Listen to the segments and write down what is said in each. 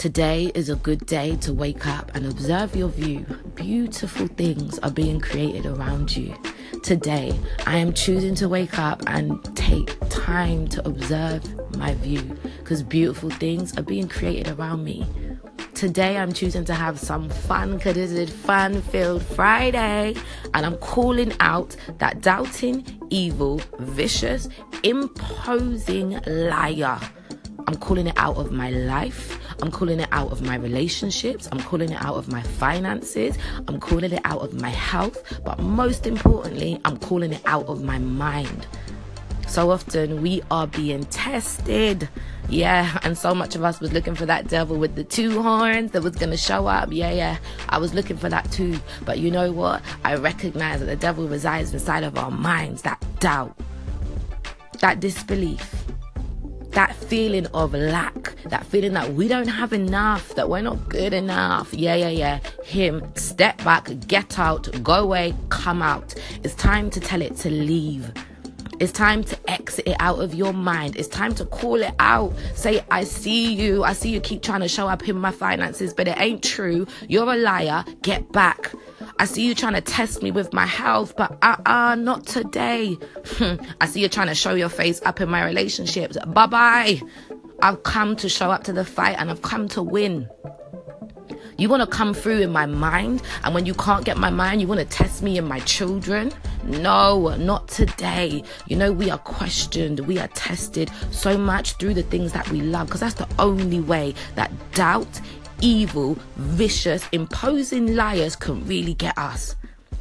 Today is a good day to wake up and observe your view. Beautiful things are being created around you. Today, I am choosing to wake up and take time to observe my view because beautiful things are being created around me. Today, I'm choosing to have some fun because fun filled Friday, and I'm calling out that doubting, evil, vicious, imposing liar. I'm calling it out of my life. I'm calling it out of my relationships. I'm calling it out of my finances. I'm calling it out of my health. But most importantly, I'm calling it out of my mind. So often we are being tested. Yeah, and so much of us was looking for that devil with the two horns that was going to show up. Yeah, yeah, I was looking for that too. But you know what? I recognize that the devil resides inside of our minds that doubt, that disbelief that feeling of lack, that feeling that we don't have enough, that we're not good enough. Yeah, yeah, yeah. Him, step back, get out, go away, come out. It's time to tell it to leave. It's time to exit it out of your mind. It's time to call it out. Say, I see you. I see you keep trying to show up in my finances, but it ain't true. You're a liar. Get back. I see you trying to test me with my health, but uh uh, not today. I see you trying to show your face up in my relationships. Bye bye. I've come to show up to the fight and I've come to win. You want to come through in my mind, and when you can't get my mind, you want to test me and my children? No, not today. You know, we are questioned, we are tested so much through the things that we love, because that's the only way that doubt, evil, vicious, imposing liars can really get us.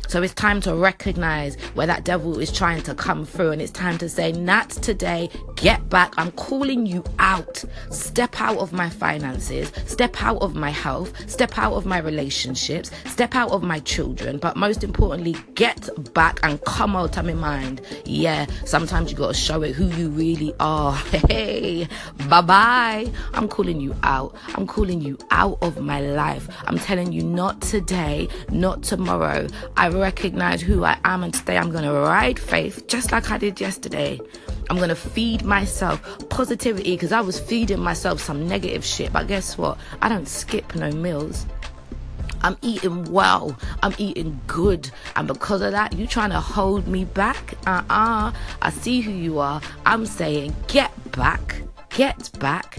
So it's time to recognize where that devil is trying to come through, and it's time to say, Not today, get back. I'm calling you out. Step out of my finances, step out of my health, step out of my relationships, step out of my children, but most importantly, get back and come out of my mind. Yeah, sometimes you gotta show it who you really are. Hey, bye bye. I'm calling you out. I'm calling you out of my life. I'm telling you, not today, not tomorrow. I recognize who I am, and today I'm going to ride faith just like I did yesterday. I'm going to feed myself positivity because I was feeding myself some negative shit. But guess what? I don't skip no meals. I'm eating well. I'm eating good. And because of that, you trying to hold me back? Uh uh I see who you are. I'm saying, get back Get back,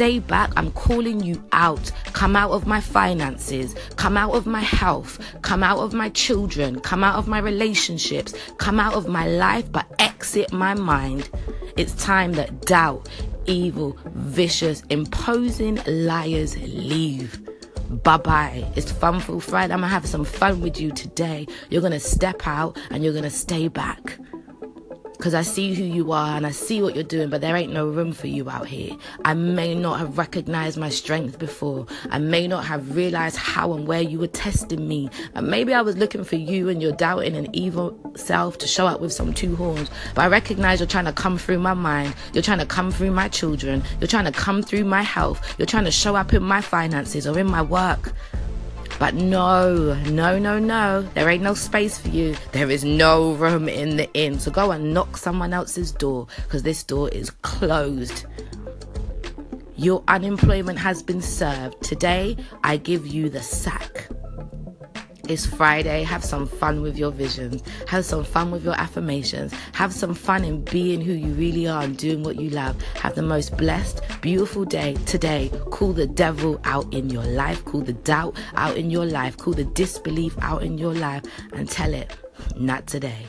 stay back. I'm calling you out. Come out of my finances, come out of my health, come out of my children, come out of my relationships, come out of my life, but exit my mind. It's time that doubt, evil, vicious, imposing liars leave. Bye bye. It's Funful Friday. I'm gonna have some fun with you today. You're gonna step out and you're gonna stay back because I see who you are and I see what you're doing, but there ain't no room for you out here. I may not have recognized my strength before. I may not have realized how and where you were testing me. And maybe I was looking for you and your doubting and evil self to show up with some two horns. But I recognize you're trying to come through my mind. You're trying to come through my children. You're trying to come through my health. You're trying to show up in my finances or in my work. But no, no, no, no. There ain't no space for you. There is no room in the inn. So go and knock someone else's door because this door is closed. Your unemployment has been served. Today, I give you the sack. It's Friday. Have some fun with your visions. Have some fun with your affirmations. Have some fun in being who you really are and doing what you love. Have the most blessed, beautiful day today. Call the devil out in your life. Call the doubt out in your life. Call the disbelief out in your life and tell it, not today.